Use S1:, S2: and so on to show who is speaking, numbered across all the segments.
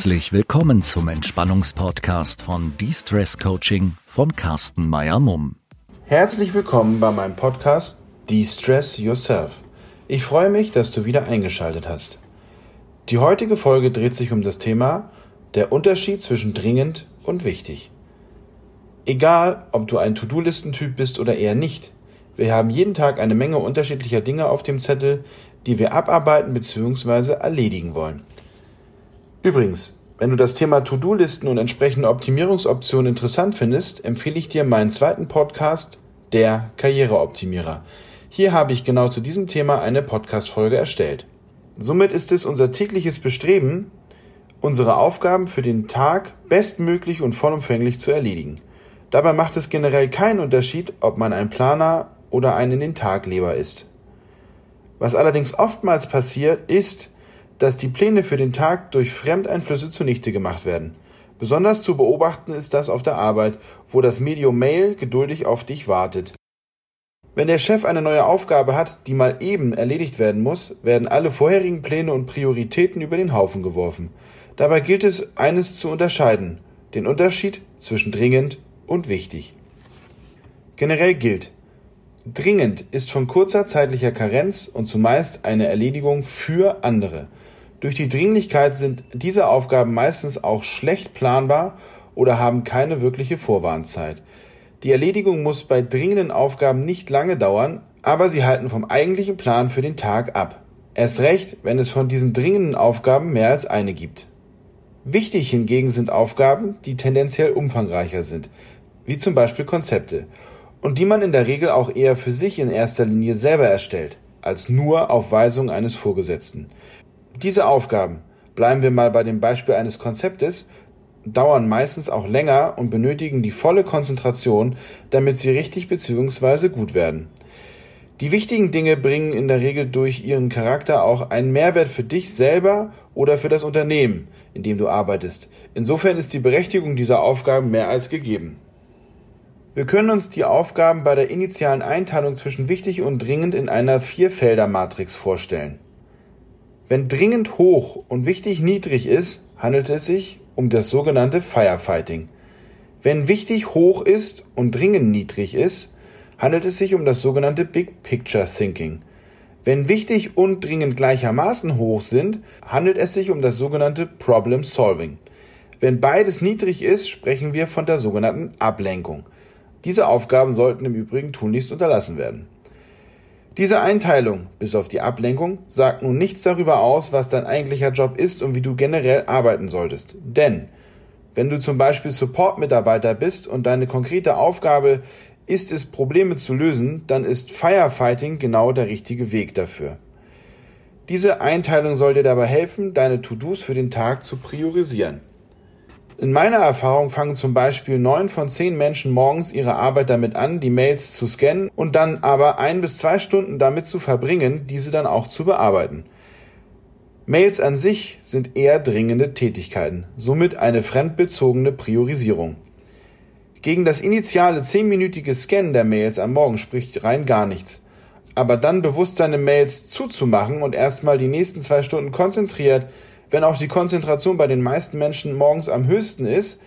S1: Herzlich willkommen zum Entspannungspodcast von De-Stress Coaching von Carsten Meyer-Mumm.
S2: Herzlich willkommen bei meinem Podcast De-Stress Yourself. Ich freue mich, dass du wieder eingeschaltet hast. Die heutige Folge dreht sich um das Thema der Unterschied zwischen dringend und wichtig. Egal, ob du ein To-Do-Listentyp bist oder eher nicht, wir haben jeden Tag eine Menge unterschiedlicher Dinge auf dem Zettel, die wir abarbeiten bzw. erledigen wollen. Übrigens, wenn du das Thema To-Do-Listen und entsprechende Optimierungsoptionen interessant findest, empfehle ich dir meinen zweiten Podcast, der Karriereoptimierer. Hier habe ich genau zu diesem Thema eine Podcast-Folge erstellt. Somit ist es unser tägliches Bestreben, unsere Aufgaben für den Tag bestmöglich und vollumfänglich zu erledigen. Dabei macht es generell keinen Unterschied, ob man ein Planer oder ein in den Tagleber ist. Was allerdings oftmals passiert, ist, dass die Pläne für den Tag durch Fremdeinflüsse zunichte gemacht werden. Besonders zu beobachten ist das auf der Arbeit, wo das Medium Mail geduldig auf dich wartet. Wenn der Chef eine neue Aufgabe hat, die mal eben erledigt werden muss, werden alle vorherigen Pläne und Prioritäten über den Haufen geworfen. Dabei gilt es, eines zu unterscheiden, den Unterschied zwischen dringend und wichtig. Generell gilt, dringend ist von kurzer zeitlicher Karenz und zumeist eine Erledigung für andere. Durch die Dringlichkeit sind diese Aufgaben meistens auch schlecht planbar oder haben keine wirkliche Vorwarnzeit. Die Erledigung muss bei dringenden Aufgaben nicht lange dauern, aber sie halten vom eigentlichen Plan für den Tag ab. Erst recht, wenn es von diesen dringenden Aufgaben mehr als eine gibt. Wichtig hingegen sind Aufgaben, die tendenziell umfangreicher sind, wie zum Beispiel Konzepte, und die man in der Regel auch eher für sich in erster Linie selber erstellt, als nur auf Weisung eines Vorgesetzten. Diese Aufgaben, bleiben wir mal bei dem Beispiel eines Konzeptes, dauern meistens auch länger und benötigen die volle Konzentration, damit sie richtig bzw. gut werden. Die wichtigen Dinge bringen in der Regel durch ihren Charakter auch einen Mehrwert für dich selber oder für das Unternehmen, in dem du arbeitest. Insofern ist die Berechtigung dieser Aufgaben mehr als gegeben. Wir können uns die Aufgaben bei der initialen Einteilung zwischen wichtig und dringend in einer Vierfelder-Matrix vorstellen. Wenn dringend hoch und wichtig niedrig ist, handelt es sich um das sogenannte Firefighting. Wenn wichtig hoch ist und dringend niedrig ist, handelt es sich um das sogenannte Big Picture Thinking. Wenn wichtig und dringend gleichermaßen hoch sind, handelt es sich um das sogenannte Problem Solving. Wenn beides niedrig ist, sprechen wir von der sogenannten Ablenkung. Diese Aufgaben sollten im Übrigen tunlichst unterlassen werden. Diese Einteilung, bis auf die Ablenkung, sagt nun nichts darüber aus, was dein eigentlicher Job ist und wie du generell arbeiten solltest. Denn, wenn du zum Beispiel Support-Mitarbeiter bist und deine konkrete Aufgabe ist es, Probleme zu lösen, dann ist Firefighting genau der richtige Weg dafür. Diese Einteilung soll dir dabei helfen, deine To-Dos für den Tag zu priorisieren. In meiner Erfahrung fangen zum Beispiel neun von zehn Menschen morgens ihre Arbeit damit an, die Mails zu scannen und dann aber ein bis zwei Stunden damit zu verbringen, diese dann auch zu bearbeiten. Mails an sich sind eher dringende Tätigkeiten, somit eine fremdbezogene Priorisierung. Gegen das initiale zehnminütige Scannen der Mails am Morgen spricht rein gar nichts. Aber dann bewusst seine Mails zuzumachen und erstmal die nächsten zwei Stunden konzentriert wenn auch die Konzentration bei den meisten Menschen morgens am höchsten ist,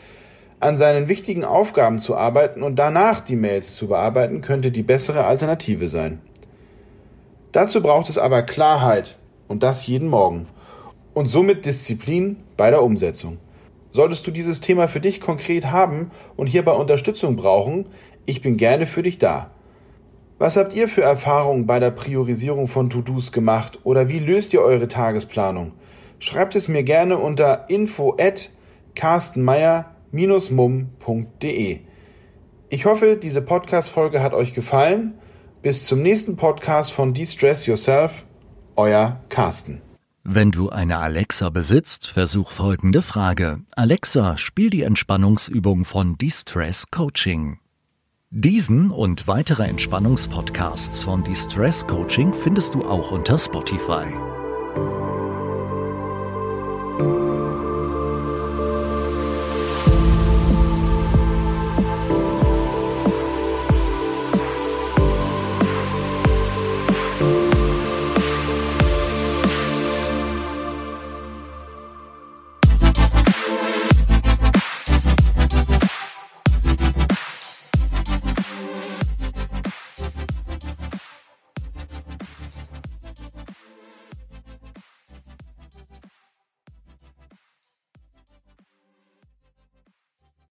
S2: an seinen wichtigen Aufgaben zu arbeiten und danach die Mails zu bearbeiten, könnte die bessere Alternative sein. Dazu braucht es aber Klarheit und das jeden Morgen und somit Disziplin bei der Umsetzung. Solltest du dieses Thema für dich konkret haben und hierbei Unterstützung brauchen, ich bin gerne für dich da. Was habt ihr für Erfahrungen bei der Priorisierung von To-Dos gemacht oder wie löst ihr eure Tagesplanung? Schreibt es mir gerne unter info at carstenmeier-mum.de. Ich hoffe, diese Podcast-Folge hat euch gefallen. Bis zum nächsten Podcast von De-Stress Yourself. Euer Carsten.
S1: Wenn du eine Alexa besitzt, versuch folgende Frage. Alexa, spiel die Entspannungsübung von De-Stress Coaching. Diesen und weitere Entspannungspodcasts von De-Stress Coaching findest du auch unter Spotify.